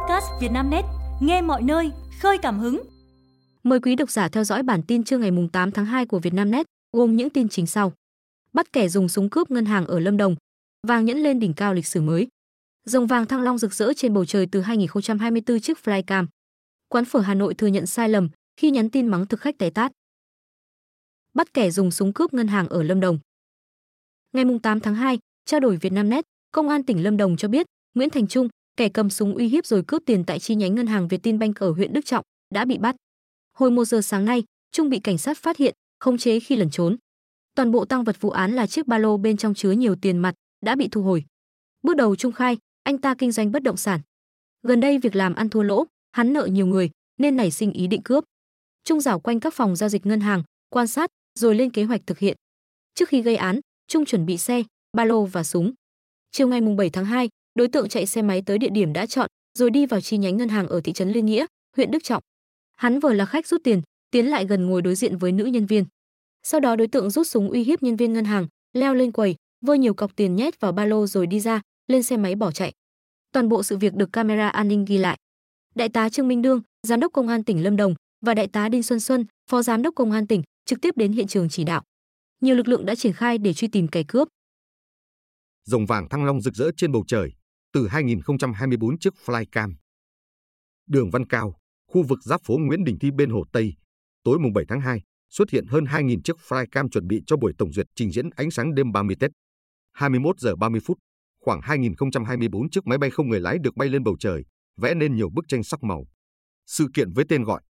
podcast Vietnamnet, nghe mọi nơi, khơi cảm hứng. Mời quý độc giả theo dõi bản tin trưa ngày 8 tháng 2 của Vietnamnet, gồm những tin chính sau. Bắt kẻ dùng súng cướp ngân hàng ở Lâm Đồng, vàng nhẫn lên đỉnh cao lịch sử mới. Rồng vàng thăng long rực rỡ trên bầu trời từ 2024 chiếc flycam. Quán phở Hà Nội thừa nhận sai lầm khi nhắn tin mắng thực khách té tát. Bắt kẻ dùng súng cướp ngân hàng ở Lâm Đồng. Ngày 8 tháng 2, trao đổi Vietnamnet, Công an tỉnh Lâm Đồng cho biết Nguyễn Thành Trung, kẻ cầm súng uy hiếp rồi cướp tiền tại chi nhánh ngân hàng Vietinbank ở huyện Đức Trọng, đã bị bắt. Hồi 1 giờ sáng nay, Trung bị cảnh sát phát hiện, khống chế khi lẩn trốn. Toàn bộ tăng vật vụ án là chiếc ba lô bên trong chứa nhiều tiền mặt, đã bị thu hồi. Bước đầu Trung khai, anh ta kinh doanh bất động sản. Gần đây việc làm ăn thua lỗ, hắn nợ nhiều người nên nảy sinh ý định cướp. Trung dạo quanh các phòng giao dịch ngân hàng, quan sát rồi lên kế hoạch thực hiện. Trước khi gây án, Trung chuẩn bị xe, ba lô và súng. Chiều ngày 7 tháng 2, đối tượng chạy xe máy tới địa điểm đã chọn, rồi đi vào chi nhánh ngân hàng ở thị trấn Liên Nghĩa, huyện Đức Trọng. Hắn vừa là khách rút tiền, tiến lại gần ngồi đối diện với nữ nhân viên. Sau đó đối tượng rút súng uy hiếp nhân viên ngân hàng, leo lên quầy, vơ nhiều cọc tiền nhét vào ba lô rồi đi ra, lên xe máy bỏ chạy. Toàn bộ sự việc được camera an ninh ghi lại. Đại tá Trương Minh Đương, giám đốc công an tỉnh Lâm Đồng và đại tá Đinh Xuân Xuân, phó giám đốc công an tỉnh trực tiếp đến hiện trường chỉ đạo. Nhiều lực lượng đã triển khai để truy tìm kẻ cướp. Rồng vàng thăng long rực rỡ trên bầu trời, từ 2024 chiếc flycam. Đường Văn Cao, khu vực giáp phố Nguyễn Đình Thi bên Hồ Tây, tối mùng 7 tháng 2, xuất hiện hơn 2.000 chiếc flycam chuẩn bị cho buổi tổng duyệt trình diễn ánh sáng đêm 30 Tết. 21 giờ 30 phút, khoảng 2024 chiếc máy bay không người lái được bay lên bầu trời, vẽ nên nhiều bức tranh sắc màu. Sự kiện với tên gọi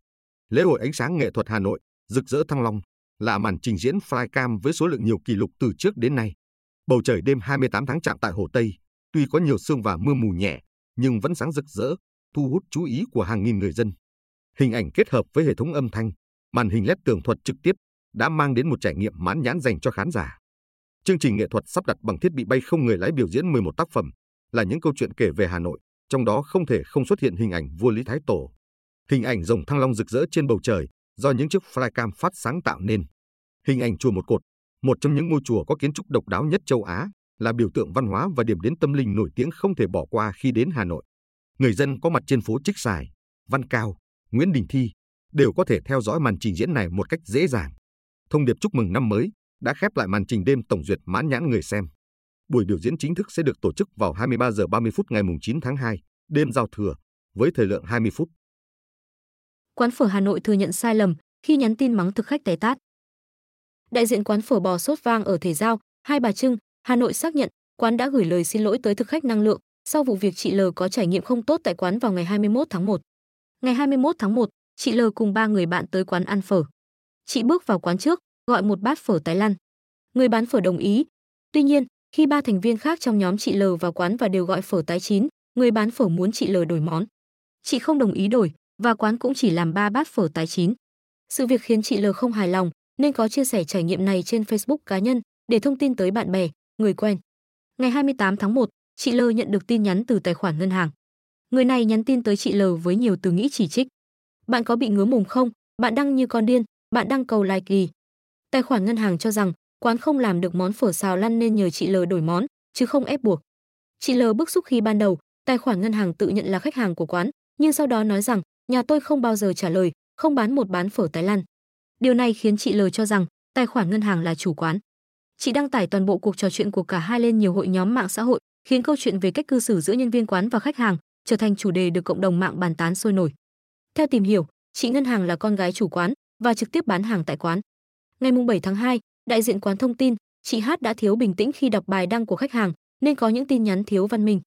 Lễ hội ánh sáng nghệ thuật Hà Nội, rực rỡ thăng long, là màn trình diễn flycam với số lượng nhiều kỷ lục từ trước đến nay. Bầu trời đêm 28 tháng chạm tại Hồ Tây, tuy có nhiều sương và mưa mù nhẹ, nhưng vẫn sáng rực rỡ, thu hút chú ý của hàng nghìn người dân. Hình ảnh kết hợp với hệ thống âm thanh, màn hình LED tường thuật trực tiếp đã mang đến một trải nghiệm mãn nhãn dành cho khán giả. Chương trình nghệ thuật sắp đặt bằng thiết bị bay không người lái biểu diễn 11 tác phẩm, là những câu chuyện kể về Hà Nội, trong đó không thể không xuất hiện hình ảnh vua Lý Thái Tổ. Hình ảnh rồng thăng long rực rỡ trên bầu trời do những chiếc flycam phát sáng tạo nên. Hình ảnh chùa một cột, một trong những ngôi chùa có kiến trúc độc đáo nhất châu Á, là biểu tượng văn hóa và điểm đến tâm linh nổi tiếng không thể bỏ qua khi đến Hà Nội. Người dân có mặt trên phố Trích Sài, Văn Cao, Nguyễn Đình Thi đều có thể theo dõi màn trình diễn này một cách dễ dàng. Thông điệp chúc mừng năm mới đã khép lại màn trình đêm tổng duyệt mãn nhãn người xem. Buổi biểu diễn chính thức sẽ được tổ chức vào 23 giờ 30 phút ngày 9 tháng 2, đêm giao thừa, với thời lượng 20 phút. Quán phở Hà Nội thừa nhận sai lầm khi nhắn tin mắng thực khách té tát. Đại diện quán phở bò sốt vang ở Thể Giao, Hai Bà Trưng, Hà Nội xác nhận quán đã gửi lời xin lỗi tới thực khách năng lượng sau vụ việc chị L có trải nghiệm không tốt tại quán vào ngày 21 tháng 1. Ngày 21 tháng 1, chị L cùng ba người bạn tới quán ăn phở. Chị bước vào quán trước, gọi một bát phở Thái Lan. Người bán phở đồng ý. Tuy nhiên, khi ba thành viên khác trong nhóm chị L vào quán và đều gọi phở tái chín, người bán phở muốn chị L đổi món. Chị không đồng ý đổi và quán cũng chỉ làm ba bát phở tái chín. Sự việc khiến chị L không hài lòng nên có chia sẻ trải nghiệm này trên Facebook cá nhân để thông tin tới bạn bè, người quen. Ngày 28 tháng 1, chị L nhận được tin nhắn từ tài khoản ngân hàng. Người này nhắn tin tới chị L với nhiều từ nghĩ chỉ trích. Bạn có bị ngứa mồm không? Bạn đăng như con điên, bạn đăng cầu like gì? Tài khoản ngân hàng cho rằng quán không làm được món phở xào lăn nên nhờ chị L đổi món, chứ không ép buộc. Chị L bức xúc khi ban đầu, tài khoản ngân hàng tự nhận là khách hàng của quán, nhưng sau đó nói rằng nhà tôi không bao giờ trả lời, không bán một bán phở Thái Lan. Điều này khiến chị L cho rằng tài khoản ngân hàng là chủ quán. Chị đăng tải toàn bộ cuộc trò chuyện của cả hai lên nhiều hội nhóm mạng xã hội, khiến câu chuyện về cách cư xử giữa nhân viên quán và khách hàng trở thành chủ đề được cộng đồng mạng bàn tán sôi nổi. Theo tìm hiểu, chị ngân hàng là con gái chủ quán và trực tiếp bán hàng tại quán. Ngày 7 tháng 2, đại diện quán thông tin, chị Hát đã thiếu bình tĩnh khi đọc bài đăng của khách hàng nên có những tin nhắn thiếu văn minh.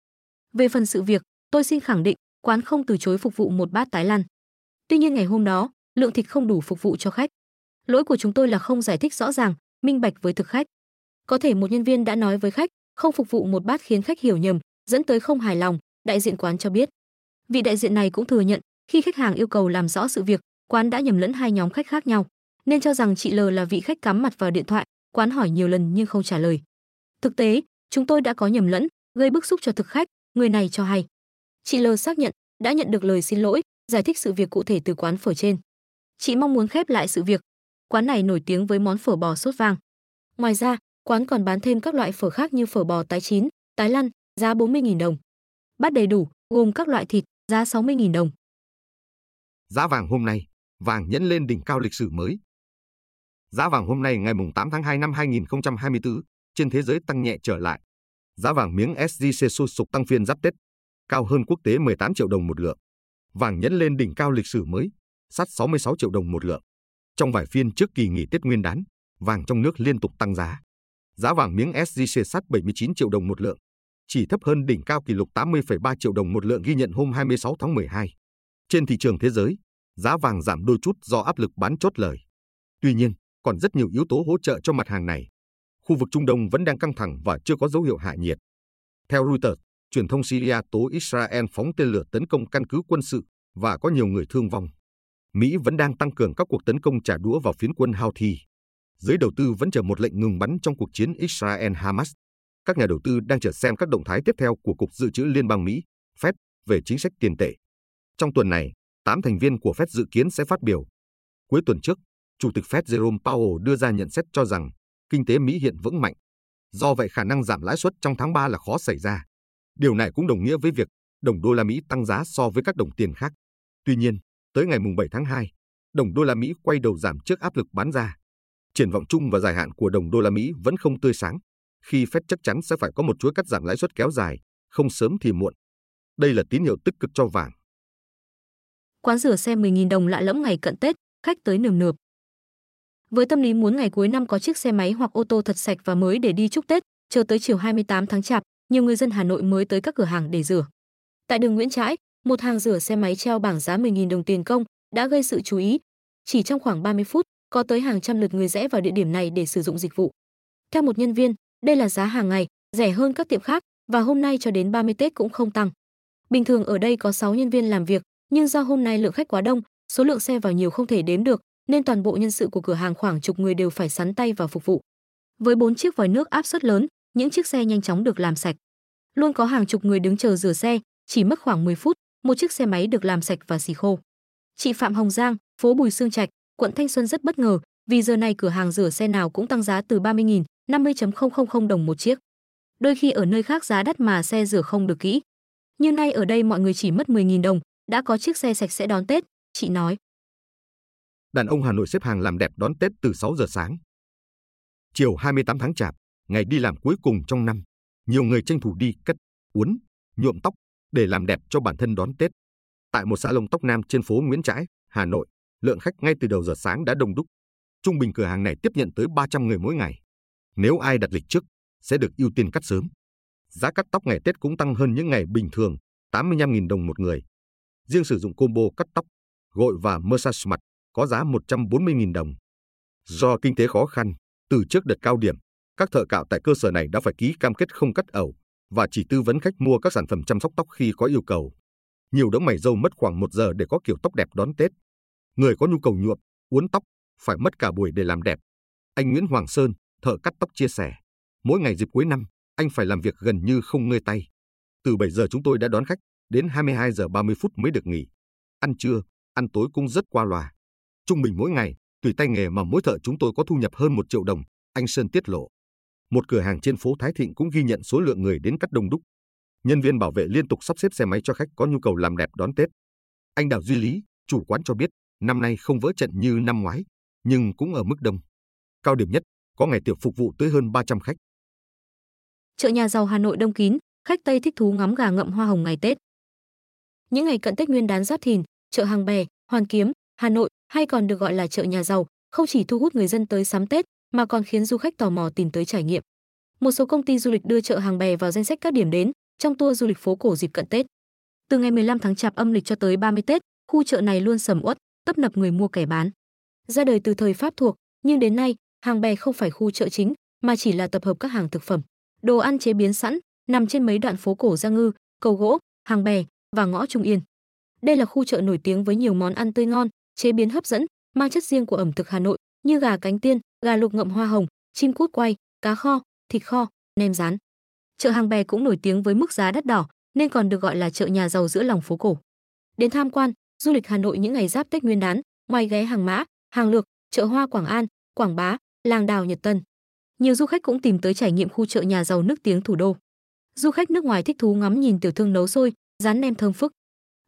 Về phần sự việc, tôi xin khẳng định quán không từ chối phục vụ một bát tái lăn. Tuy nhiên ngày hôm đó, lượng thịt không đủ phục vụ cho khách. Lỗi của chúng tôi là không giải thích rõ ràng, minh bạch với thực khách. Có thể một nhân viên đã nói với khách, không phục vụ một bát khiến khách hiểu nhầm, dẫn tới không hài lòng, đại diện quán cho biết. Vị đại diện này cũng thừa nhận, khi khách hàng yêu cầu làm rõ sự việc, quán đã nhầm lẫn hai nhóm khách khác nhau, nên cho rằng chị L là vị khách cắm mặt vào điện thoại, quán hỏi nhiều lần nhưng không trả lời. Thực tế, chúng tôi đã có nhầm lẫn, gây bức xúc cho thực khách, người này cho hay. Chị L xác nhận đã nhận được lời xin lỗi, giải thích sự việc cụ thể từ quán phở trên. Chị mong muốn khép lại sự việc. Quán này nổi tiếng với món phở bò sốt vang. Ngoài ra, quán còn bán thêm các loại phở khác như phở bò tái chín, tái lăn, giá 40.000 đồng. Bát đầy đủ, gồm các loại thịt, giá 60.000 đồng. Giá vàng hôm nay, vàng nhẫn lên đỉnh cao lịch sử mới. Giá vàng hôm nay ngày 8 tháng 2 năm 2024 trên thế giới tăng nhẹ trở lại. Giá vàng miếng SJC sôi sục tăng phiên giáp Tết, cao hơn quốc tế 18 triệu đồng một lượng. Vàng nhẫn lên đỉnh cao lịch sử mới, sát 66 triệu đồng một lượng. Trong vài phiên trước kỳ nghỉ Tết Nguyên đán, vàng trong nước liên tục tăng giá. Giá vàng miếng SJC sát 79 triệu đồng một lượng, chỉ thấp hơn đỉnh cao kỷ lục 80,3 triệu đồng một lượng ghi nhận hôm 26 tháng 12. Trên thị trường thế giới, giá vàng giảm đôi chút do áp lực bán chốt lời. Tuy nhiên, còn rất nhiều yếu tố hỗ trợ cho mặt hàng này. Khu vực Trung Đông vẫn đang căng thẳng và chưa có dấu hiệu hạ nhiệt. Theo Reuters, truyền thông Syria tố Israel phóng tên lửa tấn công căn cứ quân sự và có nhiều người thương vong. Mỹ vẫn đang tăng cường các cuộc tấn công trả đũa vào phiến quân Houthi. Giới đầu tư vẫn chờ một lệnh ngừng bắn trong cuộc chiến Israel-Hamas. Các nhà đầu tư đang chờ xem các động thái tiếp theo của Cục Dự trữ Liên bang Mỹ, Fed, về chính sách tiền tệ. Trong tuần này, 8 thành viên của Fed dự kiến sẽ phát biểu. Cuối tuần trước, Chủ tịch Fed Jerome Powell đưa ra nhận xét cho rằng kinh tế Mỹ hiện vững mạnh. Do vậy khả năng giảm lãi suất trong tháng 3 là khó xảy ra. Điều này cũng đồng nghĩa với việc đồng đô la Mỹ tăng giá so với các đồng tiền khác. Tuy nhiên, tới ngày mùng 7 tháng 2, đồng đô la Mỹ quay đầu giảm trước áp lực bán ra. Triển vọng chung và dài hạn của đồng đô la Mỹ vẫn không tươi sáng, khi Fed chắc chắn sẽ phải có một chuỗi cắt giảm lãi suất kéo dài, không sớm thì muộn. Đây là tín hiệu tích cực cho vàng. Quán rửa xe 10.000 đồng lạ lẫm ngày cận Tết, khách tới nườm nượp. Với tâm lý muốn ngày cuối năm có chiếc xe máy hoặc ô tô thật sạch và mới để đi chúc Tết, chờ tới chiều 28 tháng Chạp, nhiều người dân Hà Nội mới tới các cửa hàng để rửa. Tại đường Nguyễn Trãi, một hàng rửa xe máy treo bảng giá 10.000 đồng tiền công đã gây sự chú ý. Chỉ trong khoảng 30 phút, có tới hàng trăm lượt người rẽ vào địa điểm này để sử dụng dịch vụ. Theo một nhân viên, đây là giá hàng ngày, rẻ hơn các tiệm khác và hôm nay cho đến 30 Tết cũng không tăng. Bình thường ở đây có 6 nhân viên làm việc, nhưng do hôm nay lượng khách quá đông, số lượng xe vào nhiều không thể đếm được, nên toàn bộ nhân sự của cửa hàng khoảng chục người đều phải sắn tay vào phục vụ. Với bốn chiếc vòi nước áp suất lớn, những chiếc xe nhanh chóng được làm sạch. Luôn có hàng chục người đứng chờ rửa xe, chỉ mất khoảng 10 phút, một chiếc xe máy được làm sạch và xì khô. Chị Phạm Hồng Giang, phố Bùi Sương Trạch, quận Thanh Xuân rất bất ngờ, vì giờ này cửa hàng rửa xe nào cũng tăng giá từ 30.000, 50.000 đồng một chiếc. Đôi khi ở nơi khác giá đắt mà xe rửa không được kỹ. như nay ở đây mọi người chỉ mất 10.000 đồng, đã có chiếc xe sạch sẽ đón Tết, chị nói. Đàn ông Hà Nội xếp hàng làm đẹp đón Tết từ 6 giờ sáng. Chiều 28 tháng Chạp, ngày đi làm cuối cùng trong năm, nhiều người tranh thủ đi cắt, uốn, nhuộm tóc để làm đẹp cho bản thân đón Tết. Tại một xã lông tóc nam trên phố Nguyễn Trãi, Hà Nội, lượng khách ngay từ đầu giờ sáng đã đông đúc. Trung bình cửa hàng này tiếp nhận tới 300 người mỗi ngày. Nếu ai đặt lịch trước, sẽ được ưu tiên cắt sớm. Giá cắt tóc ngày Tết cũng tăng hơn những ngày bình thường, 85.000 đồng một người. Riêng sử dụng combo cắt tóc, gội và massage mặt có giá 140.000 đồng. Do kinh tế khó khăn, từ trước đợt cao điểm, các thợ cạo tại cơ sở này đã phải ký cam kết không cắt ẩu và chỉ tư vấn khách mua các sản phẩm chăm sóc tóc khi có yêu cầu. Nhiều đống mày râu mất khoảng một giờ để có kiểu tóc đẹp đón Tết. Người có nhu cầu nhuộm, uốn tóc phải mất cả buổi để làm đẹp. Anh Nguyễn Hoàng Sơn, thợ cắt tóc chia sẻ, mỗi ngày dịp cuối năm, anh phải làm việc gần như không ngơi tay. Từ 7 giờ chúng tôi đã đón khách, đến 22 giờ 30 phút mới được nghỉ. Ăn trưa, ăn tối cũng rất qua loa. Trung bình mỗi ngày, tùy tay nghề mà mỗi thợ chúng tôi có thu nhập hơn một triệu đồng, anh Sơn tiết lộ. Một cửa hàng trên phố Thái Thịnh cũng ghi nhận số lượng người đến cắt đông đúc. Nhân viên bảo vệ liên tục sắp xếp xe máy cho khách có nhu cầu làm đẹp đón Tết. Anh Đào Duy Lý, chủ quán cho biết, năm nay không vỡ trận như năm ngoái, nhưng cũng ở mức đông. Cao điểm nhất, có ngày tiệc phục vụ tới hơn 300 khách. Chợ nhà giàu Hà Nội đông kín, khách Tây thích thú ngắm gà ngậm hoa hồng ngày Tết. Những ngày cận Tết Nguyên đán Giáp Thìn, chợ Hàng Bè, Hoàn Kiếm, Hà Nội hay còn được gọi là chợ nhà giàu, không chỉ thu hút người dân tới sắm Tết mà còn khiến du khách tò mò tìm tới trải nghiệm. Một số công ty du lịch đưa chợ Hàng Bè vào danh sách các điểm đến trong tour du lịch phố cổ dịp cận Tết. Từ ngày 15 tháng Chạp âm lịch cho tới 30 Tết, khu chợ này luôn sầm uất, tấp nập người mua kẻ bán. Ra đời từ thời Pháp thuộc, nhưng đến nay, Hàng Bè không phải khu chợ chính, mà chỉ là tập hợp các hàng thực phẩm, đồ ăn chế biến sẵn, nằm trên mấy đoạn phố cổ Gia Ngư, Cầu Gỗ, Hàng Bè và ngõ Trung Yên. Đây là khu chợ nổi tiếng với nhiều món ăn tươi ngon, chế biến hấp dẫn, mang chất riêng của ẩm thực Hà Nội như gà cánh tiên, gà lục ngậm hoa hồng, chim cút quay, cá kho, thịt kho, nem rán. Chợ Hàng Bè cũng nổi tiếng với mức giá đắt đỏ nên còn được gọi là chợ nhà giàu giữa lòng phố cổ. Đến tham quan, du lịch Hà Nội những ngày giáp Tết Nguyên đán, ngoài ghé hàng mã, hàng lược, chợ hoa Quảng An, Quảng Bá, làng đào Nhật Tân. Nhiều du khách cũng tìm tới trải nghiệm khu chợ nhà giàu nước tiếng thủ đô. Du khách nước ngoài thích thú ngắm nhìn tiểu thương nấu xôi, rán nem thơm phức.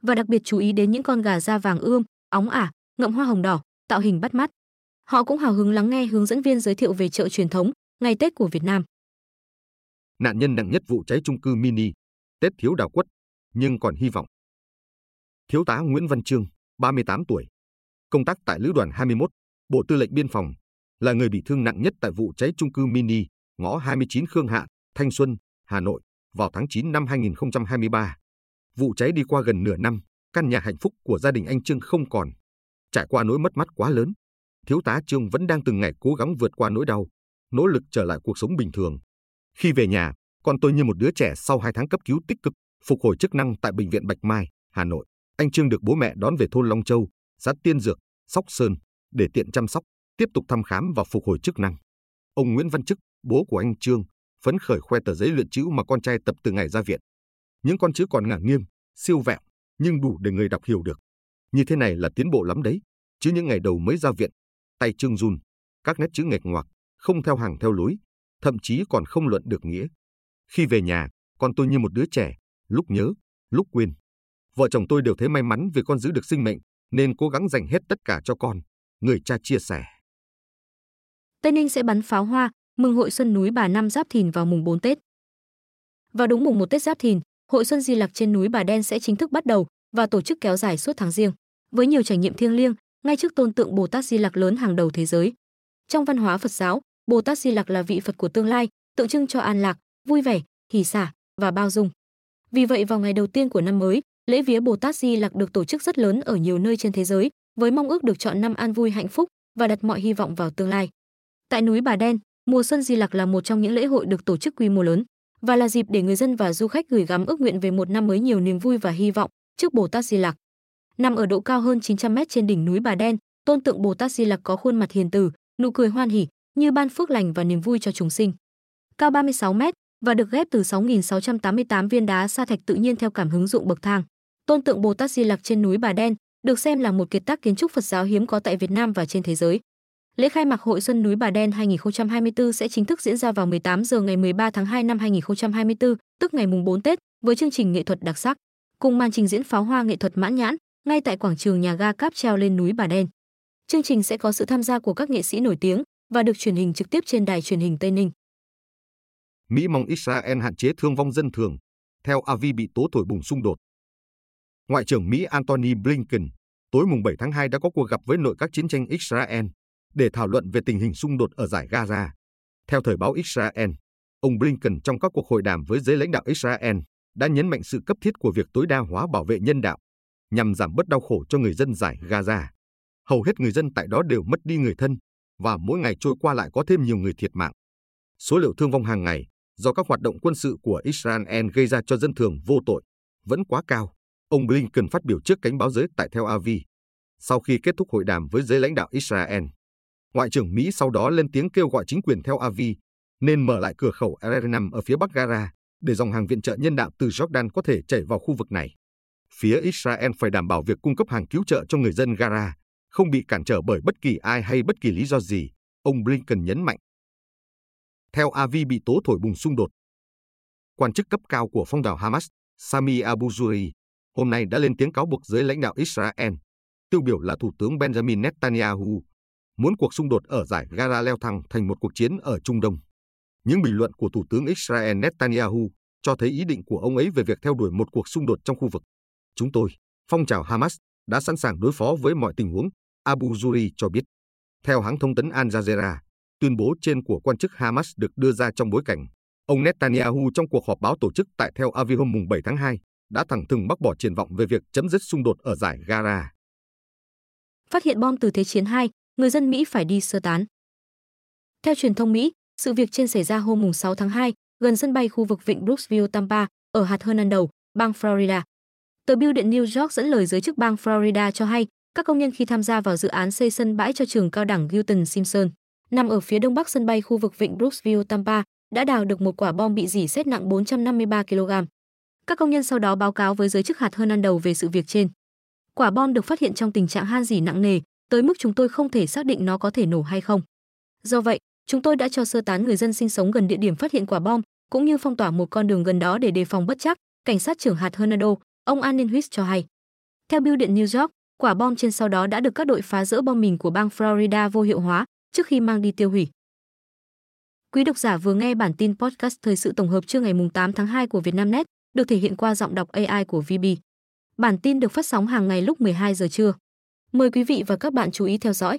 và đặc biệt chú ý đến những con gà da vàng ươm, óng ả, ngậm hoa hồng đỏ, tạo hình bắt mắt. Họ cũng hào hứng lắng nghe hướng dẫn viên giới thiệu về chợ truyền thống, ngày Tết của Việt Nam. Nạn nhân nặng nhất vụ cháy trung cư mini, Tết thiếu đào quất, nhưng còn hy vọng. Thiếu tá Nguyễn Văn Trương, 38 tuổi, công tác tại Lữ đoàn 21, Bộ Tư lệnh Biên phòng, là người bị thương nặng nhất tại vụ cháy trung cư mini, ngõ 29 Khương Hạ, Thanh Xuân, Hà Nội, vào tháng 9 năm 2023. Vụ cháy đi qua gần nửa năm, căn nhà hạnh phúc của gia đình anh Trương không còn. Trải qua nỗi mất mát quá lớn, thiếu tá Trương vẫn đang từng ngày cố gắng vượt qua nỗi đau, nỗ lực trở lại cuộc sống bình thường. Khi về nhà, con tôi như một đứa trẻ sau hai tháng cấp cứu tích cực, phục hồi chức năng tại Bệnh viện Bạch Mai, Hà Nội. Anh Trương được bố mẹ đón về thôn Long Châu, xã Tiên Dược, Sóc Sơn, để tiện chăm sóc, tiếp tục thăm khám và phục hồi chức năng. Ông Nguyễn Văn Chức, bố của anh Trương, phấn khởi khoe tờ giấy luyện chữ mà con trai tập từ ngày ra viện. Những con chữ còn ngả nghiêng, siêu vẹo, nhưng đủ để người đọc hiểu được. Như thế này là tiến bộ lắm đấy, chứ những ngày đầu mới ra viện, tay Trương run, các nét chữ nghịch ngoạc, không theo hàng theo lối, thậm chí còn không luận được nghĩa. Khi về nhà, con tôi như một đứa trẻ, lúc nhớ, lúc quên. Vợ chồng tôi đều thấy may mắn vì con giữ được sinh mệnh, nên cố gắng dành hết tất cả cho con, người cha chia sẻ. Tây Ninh sẽ bắn pháo hoa, mừng hội xuân núi Bà Năm Giáp Thìn vào mùng 4 Tết. Vào đúng mùng 1 Tết Giáp Thìn, hội xuân Di Lặc trên núi Bà Đen sẽ chính thức bắt đầu và tổ chức kéo dài suốt tháng riêng, với nhiều trải nghiệm thiêng liêng, ngay trước tôn tượng Bồ Tát Di Lặc lớn hàng đầu thế giới. Trong văn hóa Phật giáo, Bồ Tát Di Lặc là vị Phật của tương lai, tượng trưng cho an lạc, vui vẻ, hỷ xả và bao dung. Vì vậy vào ngày đầu tiên của năm mới, lễ vía Bồ Tát Di Lặc được tổ chức rất lớn ở nhiều nơi trên thế giới, với mong ước được chọn năm an vui hạnh phúc và đặt mọi hy vọng vào tương lai. Tại núi Bà Đen, mùa xuân Di Lặc là một trong những lễ hội được tổ chức quy mô lớn và là dịp để người dân và du khách gửi gắm ước nguyện về một năm mới nhiều niềm vui và hy vọng trước Bồ Tát Di Lặc. Nằm ở độ cao hơn 900 mét trên đỉnh núi Bà Đen, tôn tượng Bồ Tát Di Lặc có khuôn mặt hiền từ, nụ cười hoan hỉ, như ban phước lành và niềm vui cho chúng sinh. Cao 36 mét và được ghép từ 6.688 viên đá sa thạch tự nhiên theo cảm hứng dụng bậc thang. Tôn tượng Bồ Tát Di Lặc trên núi Bà Đen được xem là một kiệt tác kiến trúc Phật giáo hiếm có tại Việt Nam và trên thế giới. Lễ khai mạc Hội Xuân núi Bà Đen 2024 sẽ chính thức diễn ra vào 18 giờ ngày 13 tháng 2 năm 2024, tức ngày mùng 4 Tết, với chương trình nghệ thuật đặc sắc, cùng màn trình diễn pháo hoa nghệ thuật mãn nhãn ngay tại quảng trường nhà ga cáp treo lên núi Bà Đen. Chương trình sẽ có sự tham gia của các nghệ sĩ nổi tiếng và được truyền hình trực tiếp trên đài truyền hình Tây Ninh. Mỹ mong Israel hạn chế thương vong dân thường, theo Avi bị tố thổi bùng xung đột. Ngoại trưởng Mỹ Antony Blinken tối mùng 7 tháng 2 đã có cuộc gặp với nội các chiến tranh Israel để thảo luận về tình hình xung đột ở giải Gaza. Theo thời báo Israel, ông Blinken trong các cuộc hội đàm với giới lãnh đạo Israel đã nhấn mạnh sự cấp thiết của việc tối đa hóa bảo vệ nhân đạo nhằm giảm bớt đau khổ cho người dân giải Gaza. Hầu hết người dân tại đó đều mất đi người thân và mỗi ngày trôi qua lại có thêm nhiều người thiệt mạng. Số liệu thương vong hàng ngày do các hoạt động quân sự của Israel gây ra cho dân thường vô tội vẫn quá cao. Ông Blinken phát biểu trước cánh báo giới tại Tel Aviv. Sau khi kết thúc hội đàm với giới lãnh đạo Israel, Ngoại trưởng Mỹ sau đó lên tiếng kêu gọi chính quyền Tel Aviv nên mở lại cửa khẩu Erenam ở phía bắc Gaza để dòng hàng viện trợ nhân đạo từ Jordan có thể chảy vào khu vực này. Phía Israel phải đảm bảo việc cung cấp hàng cứu trợ cho người dân Gaza không bị cản trở bởi bất kỳ ai hay bất kỳ lý do gì, ông Blinken nhấn mạnh. Theo Avi bị tố thổi bùng xung đột. Quan chức cấp cao của phong trào Hamas, Sami Abu Zuri, hôm nay đã lên tiếng cáo buộc giới lãnh đạo Israel, tiêu biểu là Thủ tướng Benjamin Netanyahu, muốn cuộc xung đột ở giải Gaza leo thang thành một cuộc chiến ở Trung Đông. Những bình luận của Thủ tướng Israel Netanyahu cho thấy ý định của ông ấy về việc theo đuổi một cuộc xung đột trong khu vực. Chúng tôi, phong trào Hamas, đã sẵn sàng đối phó với mọi tình huống, Abu Zuri cho biết. Theo hãng thông tấn Al Jazeera, tuyên bố trên của quan chức Hamas được đưa ra trong bối cảnh ông Netanyahu trong cuộc họp báo tổ chức tại Tel Aviv hôm 7 tháng 2 đã thẳng thừng bác bỏ triển vọng về việc chấm dứt xung đột ở giải Gaza. Phát hiện bom từ Thế chiến 2, người dân Mỹ phải đi sơ tán. Theo truyền thông Mỹ, sự việc trên xảy ra hôm 6 tháng 2 gần sân bay khu vực vịnh Brooksville, Tampa, ở hạt Hernando, bang Florida. Tờ Bill điện New York dẫn lời giới chức bang Florida cho hay, các công nhân khi tham gia vào dự án xây sân bãi cho trường cao đẳng Gilton Simpson, nằm ở phía đông bắc sân bay khu vực vịnh Brooksville, Tampa, đã đào được một quả bom bị dỉ xét nặng 453 kg. Các công nhân sau đó báo cáo với giới chức hạt Hernando về sự việc trên. Quả bom được phát hiện trong tình trạng han dỉ nặng nề, tới mức chúng tôi không thể xác định nó có thể nổ hay không. Do vậy, chúng tôi đã cho sơ tán người dân sinh sống gần địa điểm phát hiện quả bom, cũng như phong tỏa một con đường gần đó để đề phòng bất chắc, cảnh sát trưởng hạt Hernando, ông Anin Huis cho hay. Theo Bưu điện New York, quả bom trên sau đó đã được các đội phá rỡ bom mìn của bang Florida vô hiệu hóa trước khi mang đi tiêu hủy. Quý độc giả vừa nghe bản tin podcast thời sự tổng hợp trưa ngày 8 tháng 2 của Vietnamnet, được thể hiện qua giọng đọc AI của VB. Bản tin được phát sóng hàng ngày lúc 12 giờ trưa. Mời quý vị và các bạn chú ý theo dõi.